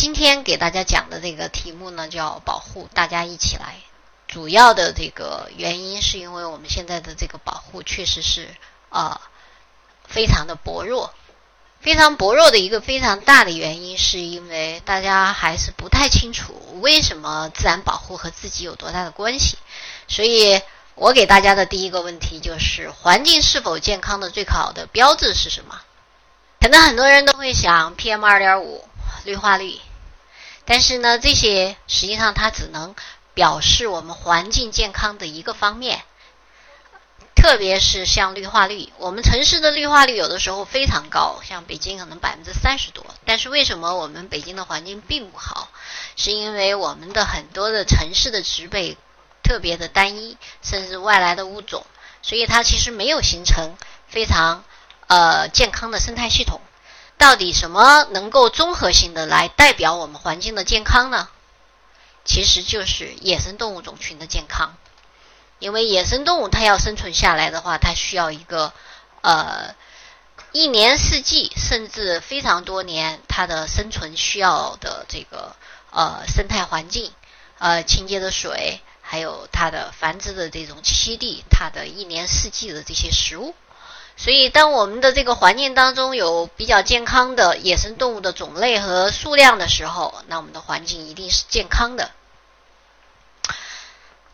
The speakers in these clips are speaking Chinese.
今天给大家讲的这个题目呢，叫保护，大家一起来。主要的这个原因是因为我们现在的这个保护确实是啊非常的薄弱，非常薄弱的一个非常大的原因，是因为大家还是不太清楚为什么自然保护和自己有多大的关系。所以我给大家的第一个问题就是：环境是否健康的最好的标志是什么？可能很多人都会想 PM 二点五、绿化率，但是呢，这些实际上它只能表示我们环境健康的一个方面。特别是像绿化率，我们城市的绿化率有的时候非常高，像北京可能百分之三十多。但是为什么我们北京的环境并不好？是因为我们的很多的城市的植被特别的单一，甚至外来的物种，所以它其实没有形成非常呃健康的生态系统。到底什么能够综合性的来代表我们环境的健康呢？其实就是野生动物种群的健康。因为野生动物它要生存下来的话，它需要一个呃一年四季甚至非常多年它的生存需要的这个呃生态环境，呃清洁的水，还有它的繁殖的这种栖息地，它的一年四季的这些食物。所以，当我们的这个环境当中有比较健康的野生动物的种类和数量的时候，那我们的环境一定是健康的。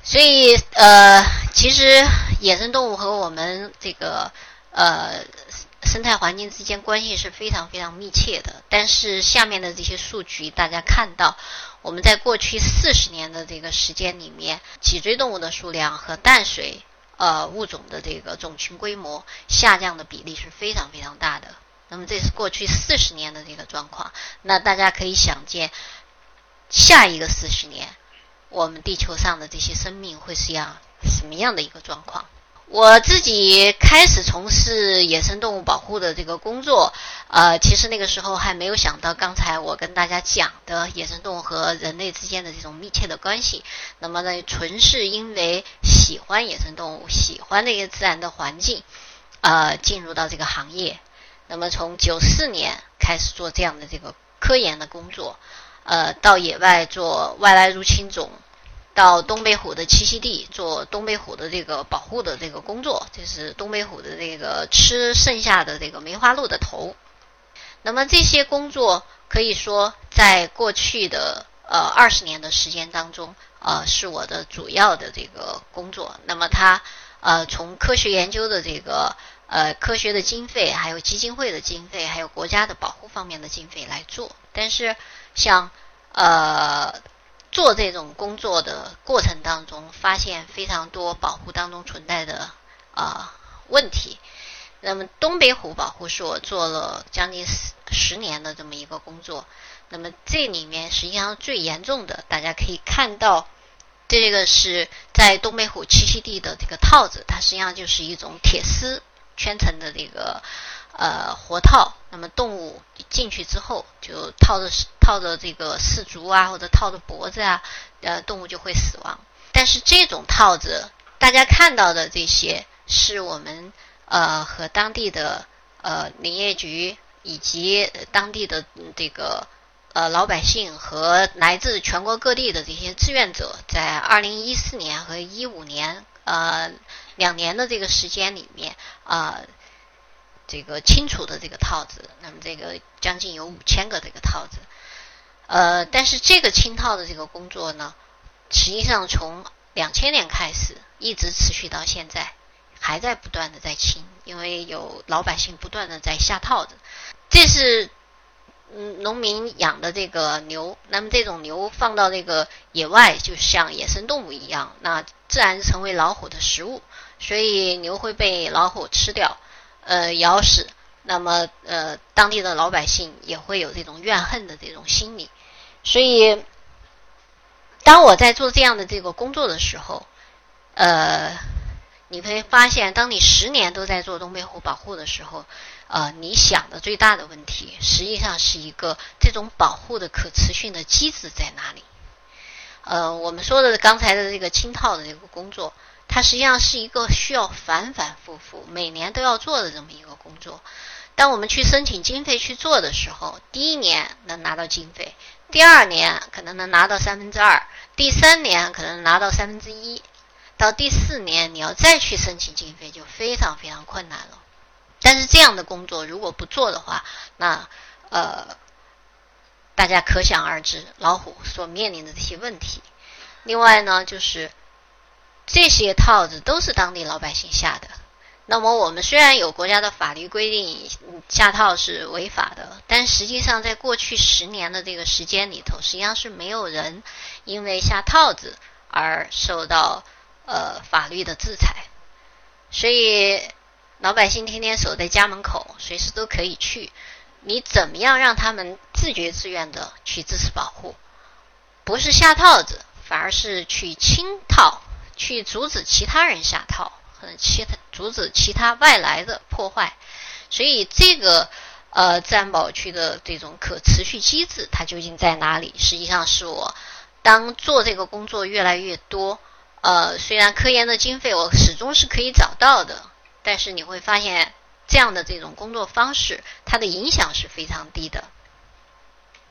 所以，呃，其实野生动物和我们这个呃生态环境之间关系是非常非常密切的。但是下面的这些数据，大家看到，我们在过去四十年的这个时间里面，脊椎动物的数量和淡水呃物种的这个种群规模下降的比例是非常非常大的。那么这是过去四十年的这个状况。那大家可以想见，下一个四十年。我们地球上的这些生命会是样什么样的一个状况？我自己开始从事野生动物保护的这个工作，呃，其实那个时候还没有想到刚才我跟大家讲的野生动物和人类之间的这种密切的关系。那么呢，纯是因为喜欢野生动物，喜欢那个自然的环境，呃，进入到这个行业。那么从九四年开始做这样的这个科研的工作，呃，到野外做外来入侵种。到东北虎的栖息地做东北虎的这个保护的这个工作，这是东北虎的这个吃剩下的这个梅花鹿的头。那么这些工作可以说在过去的呃二十年的时间当中，呃是我的主要的这个工作。那么它呃从科学研究的这个呃科学的经费，还有基金会的经费，还有国家的保护方面的经费来做。但是像呃。做这种工作的过程当中，发现非常多保护当中存在的啊问题。那么东北虎保护是我做了将近十十年的这么一个工作。那么这里面实际上最严重的，大家可以看到，这个是在东北虎栖息地的这个套子，它实际上就是一种铁丝圈成的这个。呃，活套，那么动物进去之后，就套着套着这个四足啊，或者套着脖子啊，呃，动物就会死亡。但是这种套子，大家看到的这些，是我们呃和当地的呃林业局以及当地的这个呃老百姓和来自全国各地的这些志愿者，在二零一四年和一五年呃两年的这个时间里面啊。这个清除的这个套子，那么这个将近有五千个这个套子，呃，但是这个清套的这个工作呢，实际上从两千年开始一直持续到现在，还在不断的在清，因为有老百姓不断的在下套子。这是嗯农民养的这个牛，那么这种牛放到这个野外，就像野生动物一样，那自然成为老虎的食物，所以牛会被老虎吃掉。呃，咬死，那么呃，当地的老百姓也会有这种怨恨的这种心理，所以，当我在做这样的这个工作的时候，呃，你会发现，当你十年都在做东北虎保护的时候，呃，你想的最大的问题，实际上是一个这种保护的可持续的机制在哪里？呃，我们说的刚才的这个清套的这个工作。它实际上是一个需要反反复复、每年都要做的这么一个工作。当我们去申请经费去做的时候，第一年能拿到经费，第二年可能能拿到三分之二，第三年可能拿到三分之一，到第四年你要再去申请经费就非常非常困难了。但是这样的工作如果不做的话，那呃，大家可想而知老虎所面临的这些问题。另外呢，就是这些套子都是当地老百姓下的。那么我们虽然有国家的法律规定下套是违法的，但实际上在过去十年的这个时间里头，实际上是没有人因为下套子而受到呃法律的制裁。所以老百姓天天守在家门口，随时都可以去。你怎么样让他们自觉自愿的去支持保护？不是下套子，反而是去清套，去阻止其他人下套。其他阻止其他外来的破坏，所以这个呃自然保护区的这种可持续机制，它究竟在哪里？实际上是我当做这个工作越来越多，呃，虽然科研的经费我始终是可以找到的，但是你会发现这样的这种工作方式，它的影响是非常低的。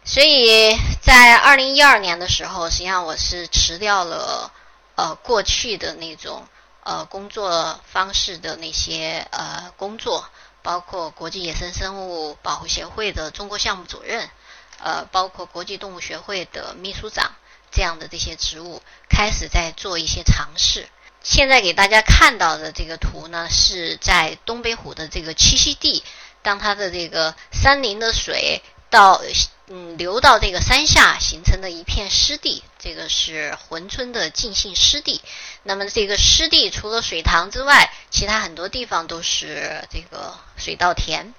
所以在二零一二年的时候，实际上我是辞掉了呃过去的那种。呃，工作方式的那些呃工作，包括国际野生生物保护协会的中国项目主任，呃，包括国际动物学会的秘书长这样的这些职务，开始在做一些尝试。现在给大家看到的这个图呢，是在东北虎的这个栖息地，当它的这个山林的水到。嗯，流到这个山下形成的一片湿地，这个是珲春的浸信湿地。那么这个湿地除了水塘之外，其他很多地方都是这个水稻田。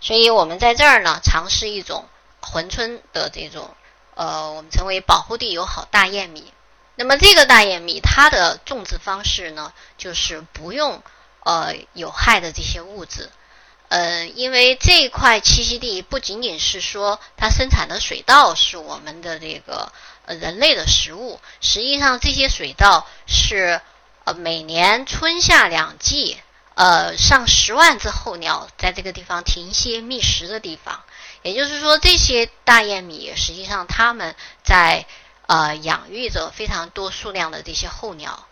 所以我们在这儿呢，尝试一种珲春的这种呃，我们称为保护地友好大雁米。那么这个大雁米它的种植方式呢，就是不用呃有害的这些物质。呃，因为这一块栖息地不仅仅是说它生产的水稻是我们的这个呃人类的食物，实际上这些水稻是呃每年春夏两季呃上十万只候鸟在这个地方停歇觅食的地方，也就是说这些大雁米实际上它们在呃养育着非常多数量的这些候鸟。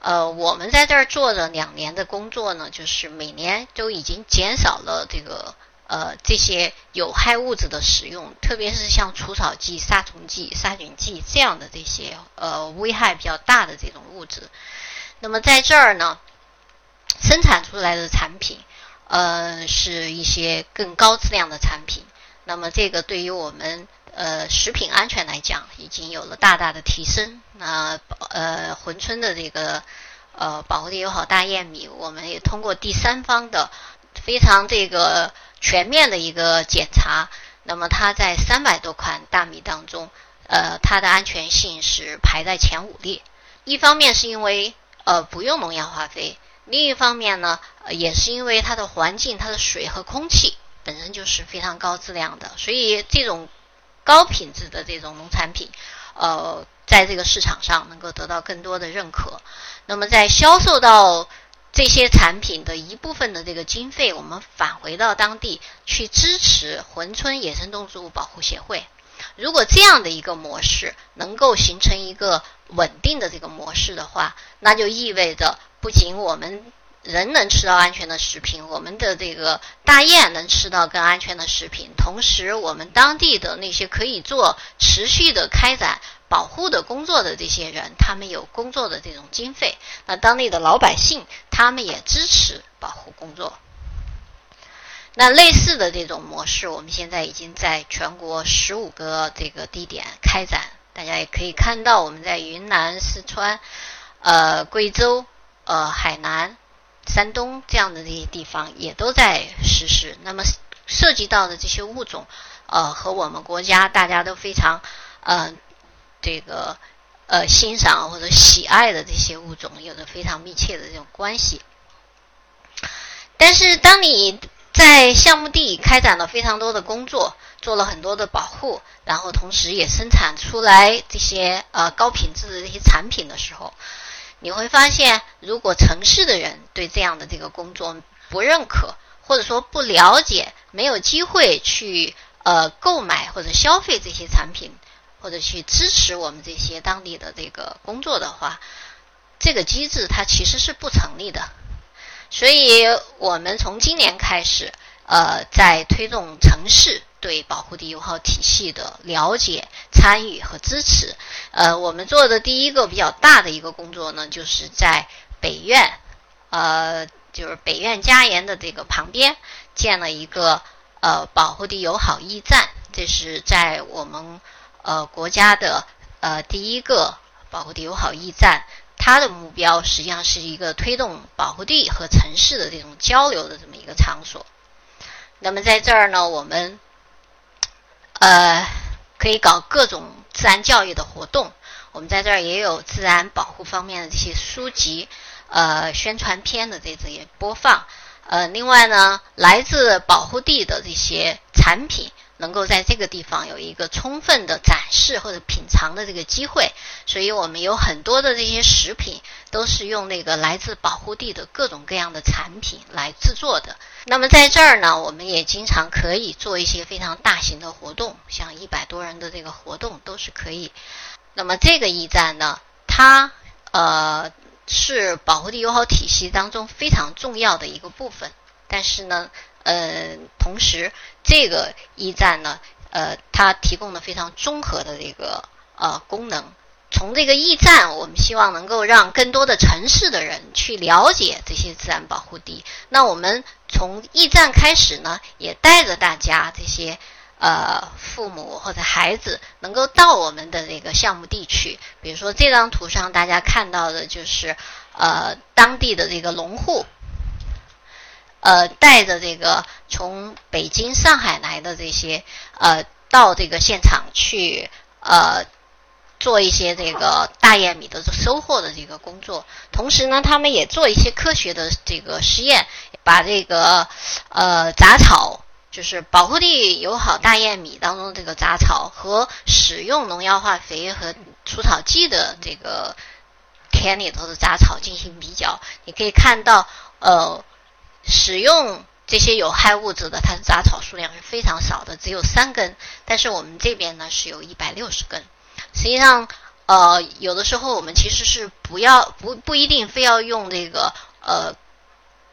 呃，我们在这儿做了两年的工作呢，就是每年都已经减少了这个呃这些有害物质的使用，特别是像除草剂、杀虫剂、杀菌剂这样的这些呃危害比较大的这种物质。那么在这儿呢，生产出来的产品呃是一些更高质量的产品。那么这个对于我们。呃，食品安全来讲，已经有了大大的提升。那呃，珲春的这个呃保护地友好大燕米，我们也通过第三方的非常这个全面的一个检查，那么它在三百多款大米当中，呃，它的安全性是排在前五列。一方面是因为呃不用农药化肥，另一方面呢，也是因为它的环境、它的水和空气本身就是非常高质量的，所以这种。高品质的这种农产品，呃，在这个市场上能够得到更多的认可。那么，在销售到这些产品的一部分的这个经费，我们返回到当地去支持珲春野生动植物保护协会。如果这样的一个模式能够形成一个稳定的这个模式的话，那就意味着不仅我们。人能吃到安全的食品，我们的这个大雁能吃到更安全的食品，同时我们当地的那些可以做持续的开展保护的工作的这些人，他们有工作的这种经费，那当地的老百姓他们也支持保护工作。那类似的这种模式，我们现在已经在全国十五个这个地点开展，大家也可以看到，我们在云南、四川、呃贵州、呃海南。山东这样的这些地方也都在实施。那么涉及到的这些物种，呃，和我们国家大家都非常呃这个呃欣赏或者喜爱的这些物种，有着非常密切的这种关系。但是，当你在项目地开展了非常多的工作，做了很多的保护，然后同时也生产出来这些呃高品质的这些产品的时候，你会发现，如果城市的人对这样的这个工作不认可，或者说不了解，没有机会去呃购买或者消费这些产品，或者去支持我们这些当地的这个工作的话，这个机制它其实是不成立的。所以我们从今年开始，呃，在推动城市对保护地友好体系的了解、参与和支持。呃，我们做的第一个比较大的一个工作呢，就是在北苑，呃，就是北苑家园的这个旁边建了一个呃保护地友好驿站，这是在我们呃国家的呃第一个保护地友好驿站。它的目标实际上是一个推动保护地和城市的这种交流的这么一个场所。那么在这儿呢，我们呃可以搞各种自然教育的活动。我们在这儿也有自然保护方面的这些书籍、呃宣传片的这些播放。呃，另外呢，来自保护地的这些产品。能够在这个地方有一个充分的展示或者品尝的这个机会，所以我们有很多的这些食品都是用那个来自保护地的各种各样的产品来制作的。那么在这儿呢，我们也经常可以做一些非常大型的活动，像一百多人的这个活动都是可以。那么这个驿站呢，它呃是保护地友好体系当中非常重要的一个部分，但是呢。呃，同时，这个驿站呢，呃，它提供了非常综合的这个呃功能。从这个驿站，我们希望能够让更多的城市的人去了解这些自然保护地。那我们从驿站开始呢，也带着大家这些呃父母或者孩子，能够到我们的这个项目地去。比如说这张图上大家看到的就是呃当地的这个农户。呃，带着这个从北京、上海来的这些呃，到这个现场去呃，做一些这个大雁米的收获的这个工作。同时呢，他们也做一些科学的这个实验，把这个呃杂草，就是保护地友好大雁米当中这个杂草和使用农药化肥和除草剂的这个田里头的杂草进行比较。你可以看到，呃。使用这些有害物质的，它的杂草数量是非常少的，只有三根。但是我们这边呢是有一百六十根。实际上，呃，有的时候我们其实是不要不不一定非要用这个呃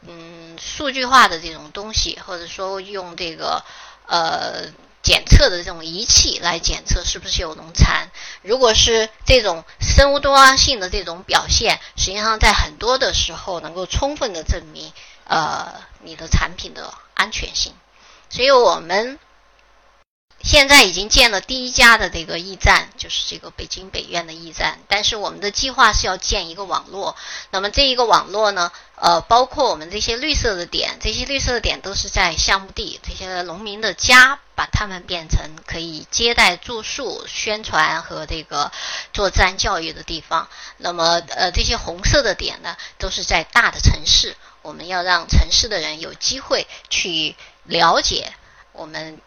嗯数据化的这种东西，或者说用这个呃检测的这种仪器来检测是不是有农残。如果是这种生物多样性的这种表现，实际上在很多的时候能够充分的证明。呃，你的产品的安全性，所以我们现在已经建了第一家的这个驿站，就是这个北京北苑的驿站。但是我们的计划是要建一个网络。那么这一个网络呢，呃，包括我们这些绿色的点，这些绿色的点都是在项目地，这些农民的家，把它们变成可以接待、住宿、宣传和这个做自然教育的地方。那么，呃，这些红色的点呢，都是在大的城市。我们要让城市的人有机会去了解我们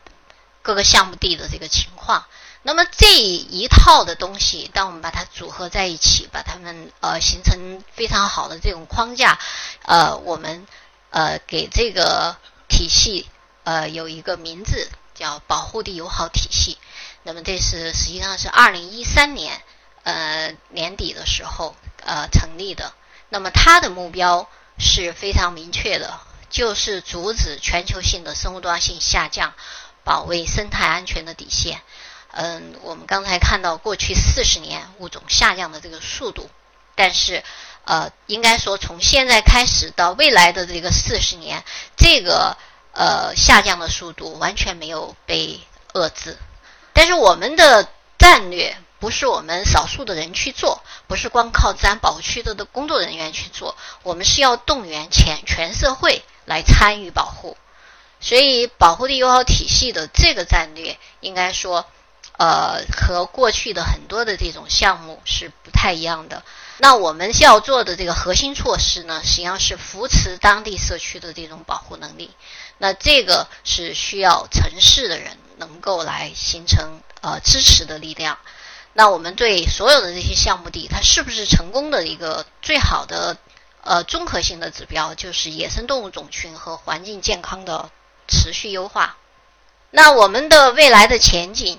各个项目地的这个情况。那么这一套的东西，当我们把它组合在一起，把它们呃形成非常好的这种框架，呃，我们呃给这个体系呃有一个名字叫保护地友好体系。那么这是实际上是二零一三年呃年底的时候呃成立的。那么它的目标。是非常明确的，就是阻止全球性的生物多样性下降，保卫生态安全的底线。嗯，我们刚才看到过去四十年物种下降的这个速度，但是呃，应该说从现在开始到未来的这个四十年，这个呃下降的速度完全没有被遏制。但是我们的战略。不是我们少数的人去做，不是光靠自然保护区的的工作人员去做，我们是要动员全全社会来参与保护。所以，保护地友好体系的这个战略，应该说，呃，和过去的很多的这种项目是不太一样的。那我们需要做的这个核心措施呢，实际上是扶持当地社区的这种保护能力。那这个是需要城市的人能够来形成呃支持的力量。那我们对所有的这些项目地，它是不是成功的一个最好的呃综合性的指标，就是野生动物种群和环境健康的持续优化。那我们的未来的前景，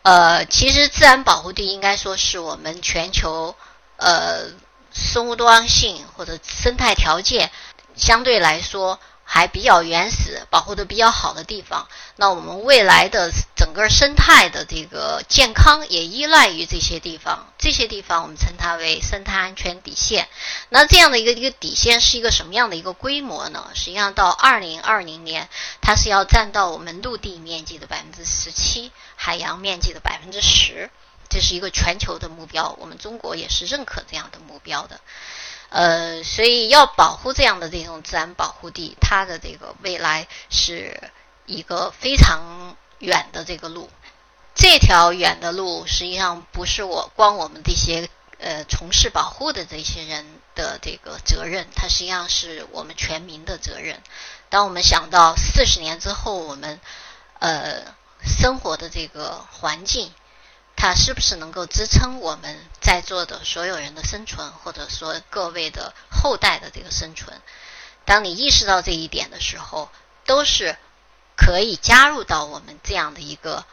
呃，其实自然保护地应该说是我们全球呃生物多样性或者生态条件相对来说。还比较原始、保护的比较好的地方，那我们未来的整个生态的这个健康也依赖于这些地方。这些地方我们称它为生态安全底线。那这样的一个一个底线是一个什么样的一个规模呢？实际上到二零二零年，它是要占到我们陆地面积的百分之十七，海洋面积的百分之十。这是一个全球的目标，我们中国也是认可这样的目标的。呃，所以要保护这样的这种自然保护地，它的这个未来是一个非常远的这个路。这条远的路实际上不是我光我们这些呃从事保护的这些人的这个责任，它实际上是我们全民的责任。当我们想到四十年之后我们呃生活的这个环境。它是不是能够支撑我们在座的所有人的生存，或者说各位的后代的这个生存？当你意识到这一点的时候，都是可以加入到我们这样的一个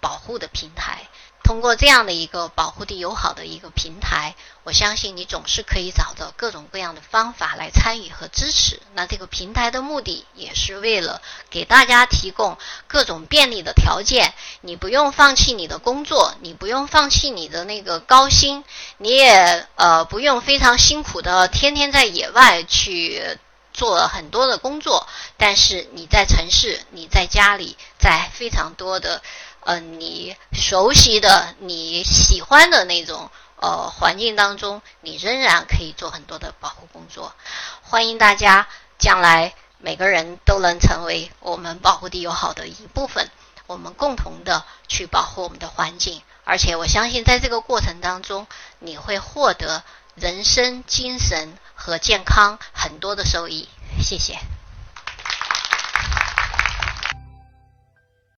保护的平台。通过这样的一个保护地友好的一个平台，我相信你总是可以找到各种各样的方法来参与和支持。那这个平台的目的也是为了给大家提供各种便利的条件。你不用放弃你的工作，你不用放弃你的那个高薪，你也呃不用非常辛苦的天天在野外去做很多的工作。但是你在城市，你在家里，在非常多的。呃，你熟悉的、你喜欢的那种呃环境当中，你仍然可以做很多的保护工作。欢迎大家将来每个人都能成为我们保护地友好的一部分，我们共同的去保护我们的环境。而且我相信，在这个过程当中，你会获得人生、精神和健康很多的收益。谢谢。